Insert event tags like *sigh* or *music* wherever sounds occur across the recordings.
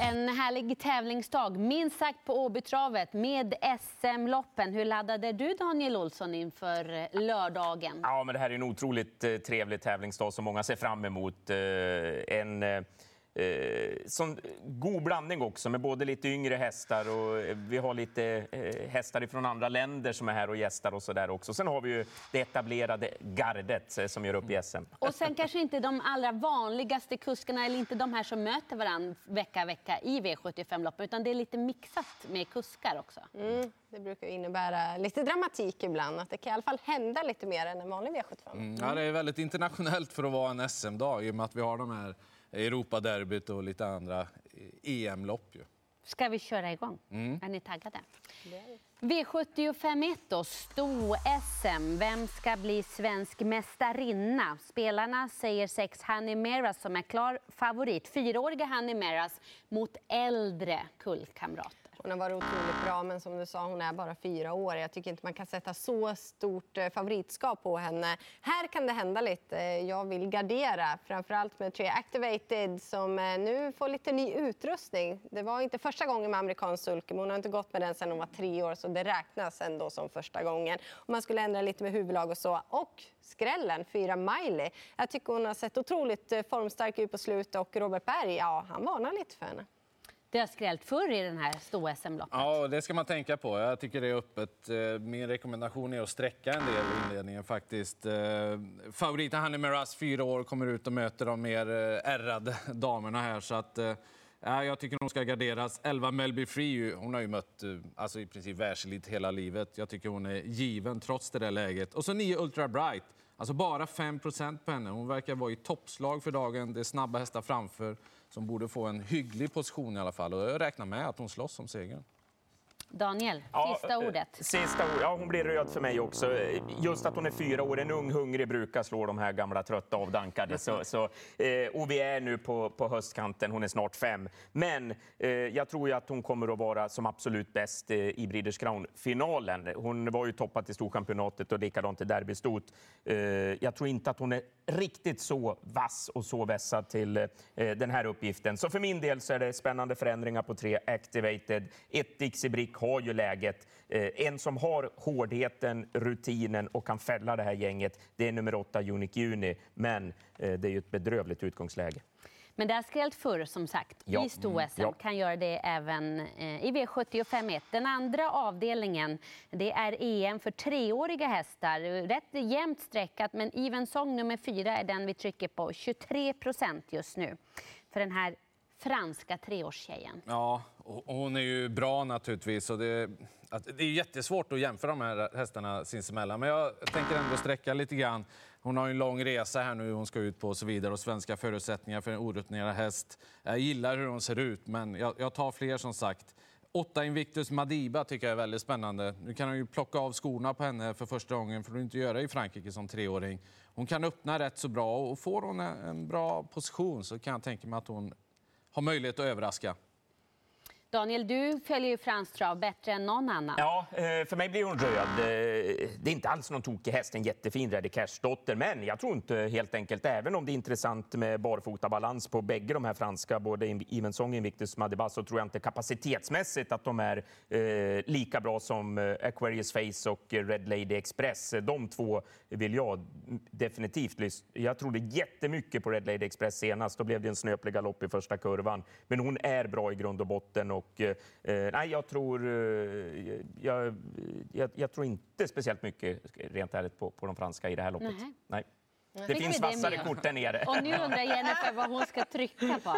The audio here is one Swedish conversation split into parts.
En härlig tävlingsdag, minst sagt på Åbytravet med SM-loppen. Hur laddade du Daniel Olsson inför eh, lördagen? Ja, men det här är en otroligt eh, trevlig tävlingsdag som många ser fram emot. Eh, En eh, eh, sån god blandning också med både lite yngre hästar och eh, vi har lite eh, hästar från andra länder som är här och gästar och så där också. Sen har vi ju det etablerade gardet eh, som gör upp i SM. Och sen kanske inte de allra vanligaste kuskarna eller inte de här som möter varandra vecka vecka i V75-loppen utan det är lite mixat med kuskar också. Mm, det brukar innebära lite dramatik ibland. Att det kan i alla fall hända lite mer än en vanlig V75. Mm, ja, det är väldigt internationellt för att vara en SM-dag i och med att vi har de här Europaderbyt och lite andra EM-lopp. Ju. Ska vi köra igång? Är ni taggade? V75 då, sto-SM. Vem ska bli svensk mästarinna? Spelarna säger sex Honey Meras som är klar favorit. Fyraåriga Honey Meras mot äldre kullkamrater. Hon har varit otroligt bra, men som du sa, hon är bara fyra år. Jag tycker inte man kan sätta så stort eh, favoritskap på henne. Här kan det hända lite. Jag vill gardera, framförallt med Tre Activated som eh, nu får lite ny utrustning. Det var inte första gången med amerikansk sulke, men hon har inte gått med den sedan hon var tre år, så det räknas ändå som första gången. Om man skulle ändra lite med huvudlag och så. Och skrällen, fyra Miley. Jag tycker hon har sett otroligt eh, formstark ut på slutet och Robert Berg, ja, han varnar lite för henne. Det har skrällt förr i den här stora SM-loppet. Ja, det ska man tänka på. Jag tycker det är öppet. Eh, min rekommendation är att sträcka en del i inledningen faktiskt. Eh, favoriten Honey Miraz, fyra år, kommer ut och möter de mer eh, ärrade *laughs* damerna här. Så att, ja, jag tycker hon ska garderas. 11 Melby Free, hon har ju mött alltså i princip världselit hela livet. Jag tycker hon är given trots det där läget. Och så nio Ultra Bright. Alltså bara 5 på henne. Hon verkar vara i toppslag för dagen. Det är snabba hästar framför som borde få en hygglig position i alla fall. Och jag räknar med att hon slåss om segern. Daniel, sista eh, ordet. Sista ord. Ja, hon blir röd för mig också. Just att hon är fyra år, en ung hungrig brukar slå de här gamla trötta avdankade. Så, *laughs* så, eh, och vi är nu på, på höstkanten, hon är snart fem. Men eh, jag tror ju att hon kommer att vara som absolut bäst i Breeders Crown-finalen. Hon var ju toppad i Storchampionatet och likadant i derbystot. Eh, jag tror inte att hon är riktigt så vass och så vässad till eh, den här uppgiften. Så för min del så är det spännande förändringar på tre Activated. Ett Dixie Brick har ju läget. Eh, en som har hårdheten, rutinen och kan fälla det här gänget, det är nummer åtta Unique Uni. Men eh, det är ju ett bedrövligt utgångsläge. Men det har skrällt förr, som sagt, Ja. i sto-SM. Mm, ja. Kan göra det även eh, i V75 Den andra avdelningen det är EM för treåriga hästar. Rätt jämnt streckat, men Even Song nummer fyra är den vi trycker på. 23 procent just nu för den här franska treårstjejen. Ja, och hon är ju bra naturligtvis. Och det, att, det är jättesvårt att jämföra de här hästarna sinsemellan. Men jag tänker ändå sträcka lite grann. Hon har ju en lång resa här nu hon ska ut på och så vidare. Och svenska förutsättningar för en orutinerad häst. Jag gillar hur hon ser ut, men jag, jag tar fler som sagt. Åtta Invictus Madiba tycker jag är väldigt spännande. Nu kan hon ju plocka av skorna på henne för första gången, för det inte göra i Frankrike som treåring. Hon kan öppna rätt så bra och får hon en bra position så kan jag tänka mig att hon har möjlighet att överraska. Daniel, du följer ju Frans trav bättre än någon annan. Ja, eh, för mig blir hon röd. Eh, det är inte alls någon tokig häst, en jättefin Reddy Cash-dotter. Men jag tror inte helt enkelt, även om det är intressant med barfotabalans på bägge de här franska, både Evensong och Invictus Madibas, så tror jag inte kapacitetsmässigt att de är eh, lika bra som eh, Aquarius Face och Red Lady Express. De två vill jag definitivt lyssna. Jag trodde jättemycket på Red Lady Express senast. Då blev det en snöplig galopp i första kurvan. Men hon är bra i grund och botten. Och, eh, nej, jag tror, eh, jag, jag, jag tror inte speciellt mycket, rent ärligt, på, på de franska i det här loppet. Nej. Nej. Det Fick finns det vassare kort där nere. Och nu undrar Jennifer vad hon ska trycka på.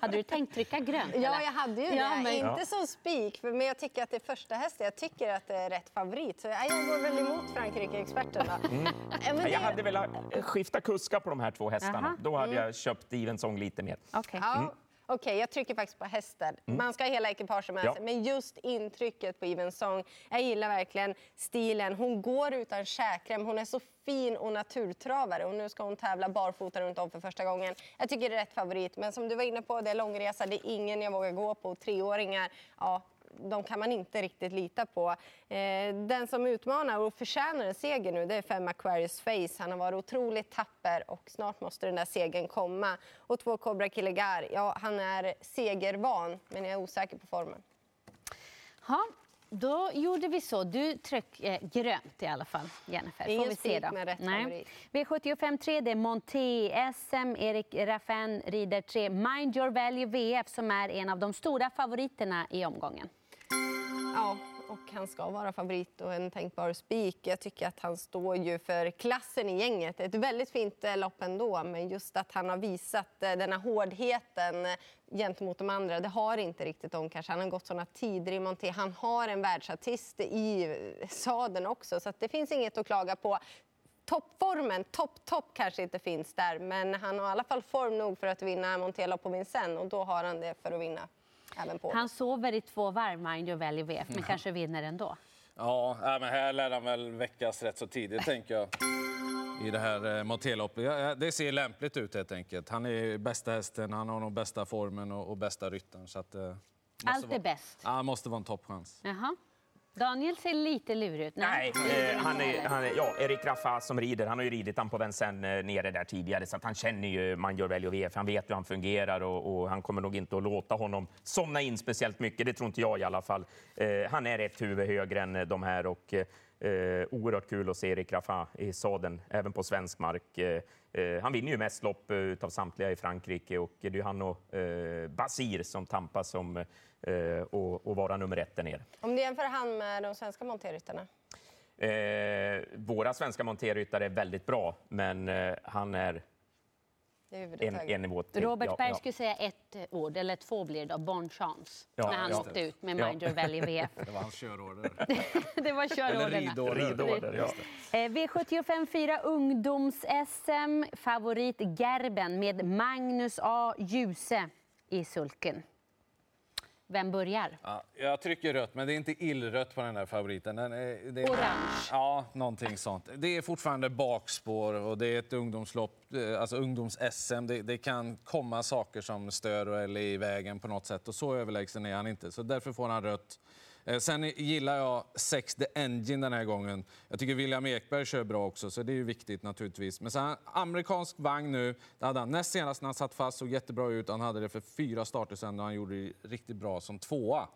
Hade du tänkt trycka grönt? Ja, eller? jag hade ju Ja, det. men- Inte som spik, men jag tycker att det är första hästen. Jag tycker att det är rätt favorit. Så jag går väl emot Frankrike-experterna. *laughs* Ja, men det- Jag hade velat eh, skifta kuska på de här två hästarna. Jaha. Då hade jag köpt Evensong lite mer. Okej. Ja, Okej, jag trycker faktiskt på hästen. Man ska ha hela ekipaget med Ja. sig. Men just intrycket på Even Song. Jag gillar verkligen stilen. Hon går utan käkrem. Hon är så fin och naturtravare. Och nu ska hon tävla barfota runt om för första gången. Jag tycker det är rätt favorit. Men som du var inne på, det är långresa. Det är ingen jag vågar gå på. Treåringar, ja, de kan man inte riktigt lita på. Eh, den som utmanar och förtjänar en seger nu det är fem Aquarius Face. Han har varit otroligt tapper och snart måste den där segern komma. Och två Cobra Killegar, ja han är segervan men jag är osäker på formen. Ha, då gjorde vi så. Du tryck eh, grönt i alla fall, Jennifer. Får vi se då. med rätt favorit. V75 3, det är Monté SM. Erik Raffin rider 3 Mind Your Value VF som är en av de stora favoriterna i omgången. Och han ska vara favorit och en tänkbar spik. Jag tycker att han står ju för klassen i gänget. Ett väldigt fint eh, lopp ändå, men just att han har visat denna den här hårdheten eh, gentemot de andra, det har inte riktigt de kanske. Han har gått sådana tider i Monté. Han har en världsartist i saden sadeln också, så att det finns inget att klaga på. Toppformen, topp, topp kanske inte finns där, men han har i alla fall form nog för att vinna Monté-lopp på Vincennes och då har han det för att vinna även på. Han sover i två varv, Mind Your Value VF, men kanske vinner ändå. Ja, nej, men här lär han väl väckas rätt så tidigt, tänker jag. I det här eh, Monteloppet. Det ser lämpligt ut helt enkelt. Han är bästa hästen, han har nog bästa formen och, bästa ryttaren. Så att, eh, Allt är vara, bäst. Ja, måste vara en toppchans. Jaha. Daniel ser lite lurig ut. Nej, eh, han är, han är, ja, Erik Raffa som rider, han har ju ridit han på Vincennes eh, nere där tidigare så att han känner ju Manjor Veljo VF, han vet hur han fungerar och, och, han kommer nog inte att låta honom somna in speciellt mycket, det tror inte jag i alla fall. Eh, han är ett huvud högre än eh, de här och eh, oerhört kul att se Erik Raffa i sadeln, även på svensk mark. Eh, eh han vinner ju mest lopp eh, av samtliga i Frankrike och det är han och eh, Basir som tampas om eh, och, och vara nummer ett där nere. Om du jämför han med de svenska monterryttarna? Eh, våra svenska monterryttare är väldigt bra, men eh, han är en, en nivå till. Robert Ja, Berg ja. skulle säga ett ord, eller två blir det då, Bon Chance, Ja, när han ja. åkte ut med Ja. Mind Your Value VF. Det var hans körorder. *laughs* det var Eller körorderna. ridorder. Ridorder, ja. Eh, V75 4 ungdoms-SM. Favorit Gerben med Magnus A. Djuse i sulken. Vem börjar? Ja, jag trycker rött, men det är inte illrött på den här favoriten. Den är, det är Orange. Ja, någonting sånt. Det är fortfarande bakspår och det är ett ungdomslopp, eh, alltså ungdoms-SM. Det, det kan komma saker som stör eller är i vägen på något sätt och så överlägsen är han inte. Så därför får han rött. Eh, sen gillar jag Sex the Engine den här gången. Jag tycker William Ekberg kör bra också, så det är ju viktigt naturligtvis. Men sen amerikansk vagn nu. Det hade han näst senast när han satt fast, såg jättebra ut. Han hade det för fyra starter sen och han gjorde det riktigt bra som tvåa.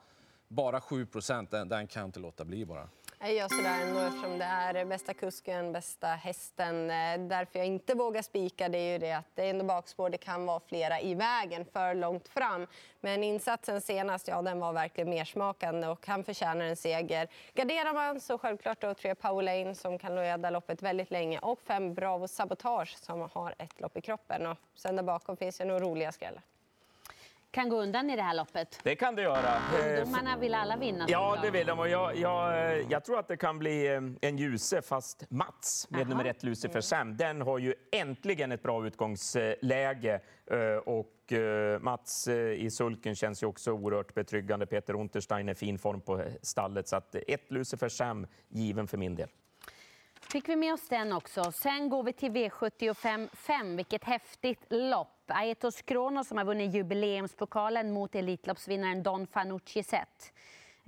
Bara 7 procent, den, den kan jag inte låta bli bara. Jag gör sådär ändå eftersom det är bästa kusken, bästa hästen. Eh, därför jag inte vågar spika det är ju det att det är ändå bakspår, det kan vara flera i vägen för långt fram. Men insatsen senast, ja den var verkligen mersmakande och han förtjänar en seger. Garderar man så självklart då tre Powerlane som kan leda loppet väldigt länge och fem Bravo Sabotage som har ett lopp i kroppen. Och sen där bakom finns det nog roliga skrällar. Kan gå undan i det här loppet. Det kan det göra. Ungdomarna vill alla vinna. Ja, det vill de. Och jag, jag, eh, jag tror att det kan bli eh, en ljuse, fast Mats med Jaha. nummer ett Lucifer Sam. Den har ju äntligen ett bra utgångsläge. eh, Och Mats i sulken känns ju också oerhört betryggande. Peter Unterstein är fin form på stallet. Så att ett Lucifer Sam given för min del. Fick vi med oss den också. Sen går vi till V75 5. Vilket häftigt lopp. Aetos Kronos som har vunnit jubileumspokalen mot Elitloppsvinnaren Don Fanucci Zet.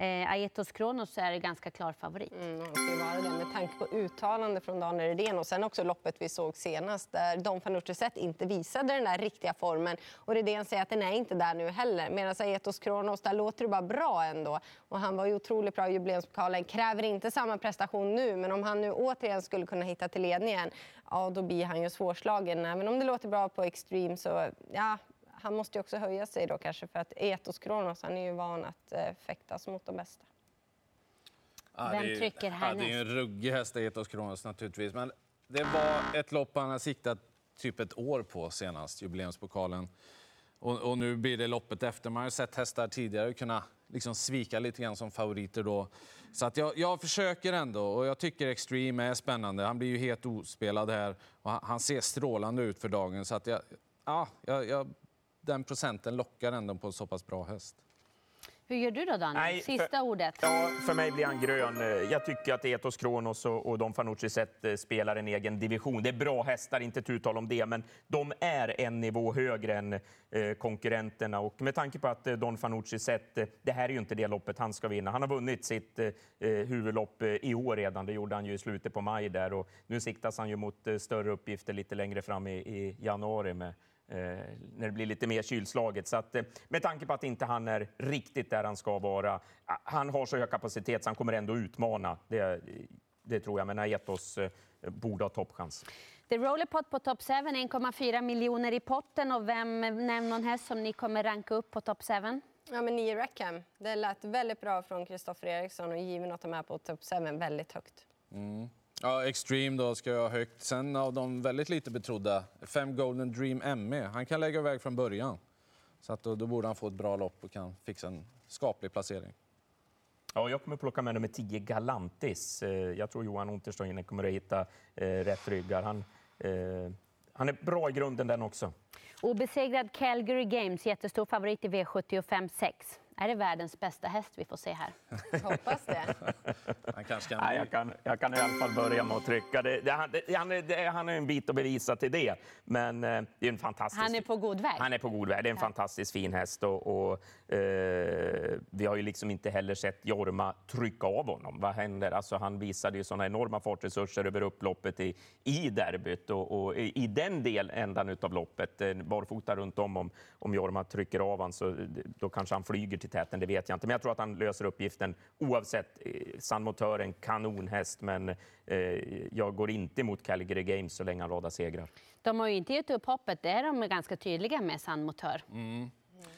Eh, Aetos Kronos är ganska klar favorit. Mm, han ska vara det med tanke på uttalande från Daniel Redén och sen också loppet vi såg senast där Don Fanucci Zet inte visade den där riktiga formen och Redén säger att den är inte där nu heller. Medan Aetos Kronos, där låter det bara bra ändå och han var ju otroligt bra i jubileumspokalen, kräver inte samma prestation nu men om han nu återigen skulle kunna hitta till ledningen, ja då blir han ju svårslagen. Även om det låter bra på Extreme så ja, han måste ju också höja sig då kanske för att Etos Kronos, han är ju van att eh, fäktas mot de bästa. Ja, Vem det är ju- trycker Ja, det är ju en härnäst? ruggig häst, Etos Kronos naturligtvis. Men det var ett lopp han har siktat typ ett år på senast, jubileumspokalen. Och, och nu blir det loppet efter. Man har ju sett hästar tidigare kunna liksom svika lite grann som favoriter då. Så att jag, jag försöker ändå och jag tycker Extreme är spännande. Han blir ju helt ospelad här och han, han ser strålande ut för dagen. Så att jag, ja, jag, jag, den procenten lockar ändå på en så pass bra häst. Hur gör du då Daniel? Nej, för- Sista ordet. Ja, för mig blir han grön. Jag tycker att Etos Kronos och, och Don Fanucci Zet eh, spelar en egen division. Det är bra hästar, inte tu tal om det, men de är en nivå högre än eh, konkurrenterna. Och med tanke på att eh, Don Fanucci Zet, eh, det här är ju inte det loppet han ska vinna. Han har vunnit sitt eh, eh, huvudlopp i år redan. Det gjorde han ju i slutet på maj där och nu siktas han ju mot eh, större uppgifter lite längre fram i, i januari med när det blir lite mer kylslaget. Så att, eh, med tanke på att inte han är riktigt där han ska vara, ah, han har så hög kapacitet så han kommer ändå utmana. Det, det tror jag, men Aetos eh, borde ha toppchans. The Rollerpot på topp 7, 1,4 miljoner i potten. Och vem, nämn någon häst som ni kommer ranka upp på topp 7? Ja, men nio Rackham. Det lät väldigt bra från Kristoffer Eriksson och given att ta med på topp 7 väldigt högt. Ja, Extreme då ska jag ha högt. Sen av de väldigt lite betrodda, fem Golden Dream ME. Han kan lägga iväg från början. Så att då, då borde han få ett bra lopp och kan fixa en skaplig placering. Ja, jag kommer plocka med nummer 10, Galantis. Eh, Jag tror Johan Untersteiner kommer att hitta eh, rätt ryggar. Han, eh, han är bra i grunden den också. Obesegrad Calgary Games, jättestor favorit i V75 6. Är det världens bästa häst vi får se här? *laughs* Hoppas det. Han kanske kan... Nej, jag, kan, jag kan i alla fall börja med att trycka. Det, det, han, det, han, är- det, han är en bit att bevisa till det, men eh, det är en fantastisk... Han är på god väg. Han är på god väg. Det är en fantastiskt fin häst och, och eh, vi har ju liksom inte heller sett Jorma trycka av honom. Vad händer? Alltså, han visade ju såna enorma fartresurser över upploppet i, i derbyt och, och i, i den del ändan av loppet, eh, barfota runt om, om, om Jorma trycker av honom så då kanske han flyger till täten, det vet jag inte. Men jag tror att han löser uppgiften oavsett. Eh, San Motör är en kanonhäst, men eh, jag går inte emot Calgary Games så länge han radar segrar. De har ju inte gett upp hoppet, det är de ganska tydliga med San Motör.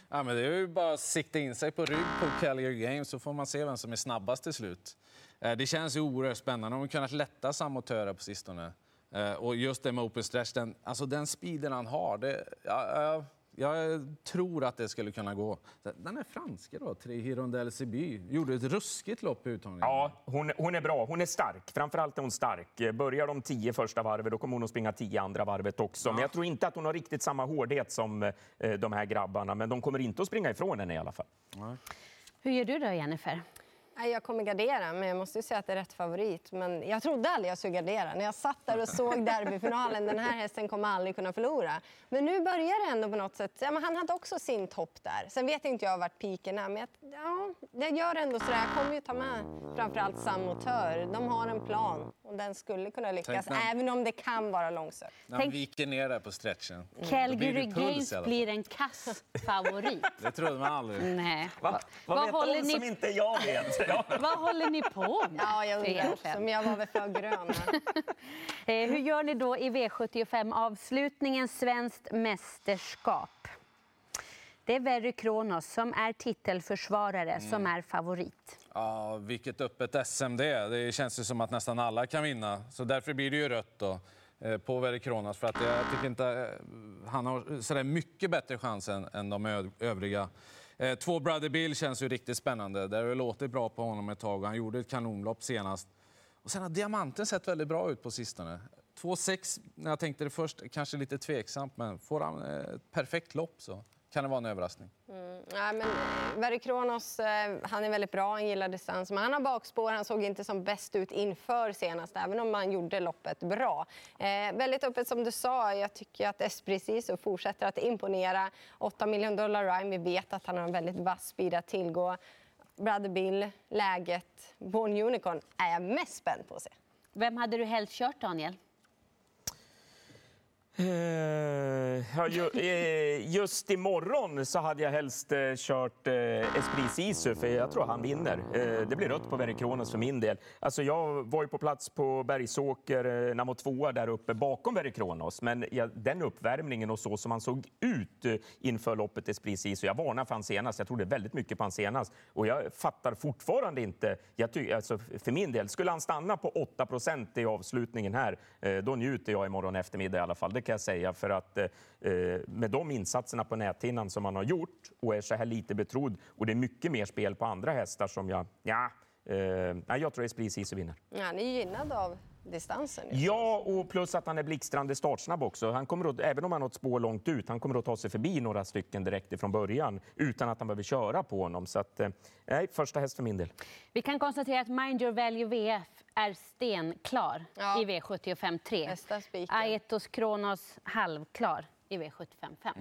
Ja, men det är ju bara att sikta in sig på rygg på Calgary Games så får man se vem som är snabbast till slut. Eh, Det känns ju oerhört spännande. De har kunnat lätta samotörer på sistone. Eh, Och just det med open stretch, den, alltså den speeden han har, det, ja, ja, jag tror att det skulle kunna gå. Den är franska då, Tre Hirondelle Siby. Gjorde ett ruskigt lopp i uttagningen. Ja, hon, hon är bra. Hon är stark. Framförallt är hon stark. Börjar de tio första varvet, då kommer hon att springa tio andra varvet också. Men jag tror inte att hon har riktigt samma hårdhet som eh, de här grabbarna. Men de kommer inte att springa ifrån henne i alla fall. Hur gör du då, Jennifer? Nej, Jag kommer gardera, men jag måste ju säga att det är rätt favorit. Men jag trodde aldrig jag skulle gardera. När jag satt där och såg derbyfinalen, den här hästen kommer aldrig kunna förlora. Men nu börjar det ändå på något sätt. Ja, men han hade också sin topp där. Sen vet inte jag vart piken är, men jag, ja, jag gör ändå sådär. Jag kommer ju ta med framförallt Sam Motör. De har en plan och den skulle kunna lyckas, när- även om det kan vara långsökt. När han Tänk- viker ner där på stretchen. Calgary Games blir en kass favorit. Det trodde man aldrig. Nej. Va? Vad Vad vet håller de ni- som inte jag vet? Ja. *laughs* Vad håller ni på med? Ja, jag undrar också, men jag var väl för grön. *laughs* Eh, hur gör ni då i V75-avslutningen Svenskt mästerskap? Det är Verry Kronos som är titelförsvarare, som är favorit. Ja, vilket öppet SM det är. Det känns ju som att nästan alla kan vinna. Så därför blir det ju rött då, eh, på Verre Kronos. För att jag tycker inte eh, han har sådär mycket bättre chans än, än de övriga. Eh, Två Brother Bill känns ju riktigt spännande. Det har låtit bra på honom ett tag och han gjorde ett kanonlopp senast. Och sen har Diamanten sett väldigt bra ut på sistone. 2,6 när jag tänkte det först, kanske lite tveksamt, men får han eh, ett perfekt lopp så kan det vara en överraskning. Nej, men Verry Kronos, eh, han är väldigt bra, han gillar distans. Men han har bakspår, han såg inte som bäst ut inför senast, även om han gjorde loppet bra. Eh, väldigt öppet som du sa, jag tycker att Esprit Sisu fortsätter att imponera. 8 miljoner dollar Rhyme, vi vet att han har en väldigt vass speed att tillgå. Brother Bill, läget, Born Unicorn är jag mest spänd på att se. Vem hade du helst kört, Daniel? Eh, ja, ju, eh, just imorgon så hade jag helst eh, kört Esprit Sisu, för jag tror han vinner. Det blir rött på Verre Kronos för min del. Alltså, jag var ju på plats på Bergsåker, när han var tvåa där uppe bakom Verre Kronos. Men ja, den uppvärmningen och så som han såg ut inför loppet Esprit Sisu, jag varnade för han senast. Jag trodde väldigt mycket på han senast. Och jag fattar fortfarande inte. Jag ty, alltså, för min del, skulle han stanna på 8 procent i avslutningen här, då njuter jag imorgon eftermiddag i alla fall. Det kan jag säga. För att eh, med de insatserna på näthinnan som han har gjort och är så här lite betrodd och det är mycket mer spel på andra hästar som jag... Ja, eh, jag tror Esprit Sisu vinner. Ja, ni är gynnade av distansen. just. Ja, och plus att han är blixtrande startsnabb också. Han kommer att, även om han har ett spår långt ut, han kommer att ta sig förbi några stycken direkt ifrån början utan att han behöver köra på honom. Så att, eh, nej, första häst för min del. Vi kan konstatera att Mind Your Value VF är stenklar Ja. i V75 3. Bästa spiken. Aetos Kronos halvklar i V75 5.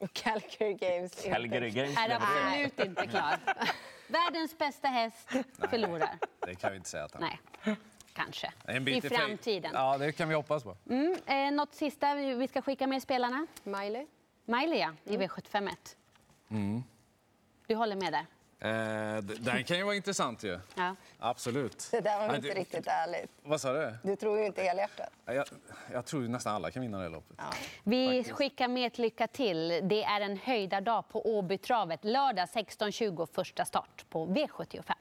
Och Calgary Games. inte. Calgary Games Är absolut inte klar. *laughs* Världens bästa häst förlorar. Det kan vi inte säga att han Nej, kanske. En I framtiden. Ja, det kan vi hoppas på. Mm, eh, något sista vi ska skicka med spelarna? Miley. Miley, ja, i V75 1. Du håller med där? Eh, den kan ju vara intressant ju. Ja. Absolut. Det där var Men inte du- riktigt ärligt. Vad sa du? Du tror ju inte helhjärtat. Jag, jag tror ju nästan alla kan vinna det loppet. Vi skickar med ett lycka till. Det är en höjdardag på Åbytravet. Lördag 16.20 första start på V75.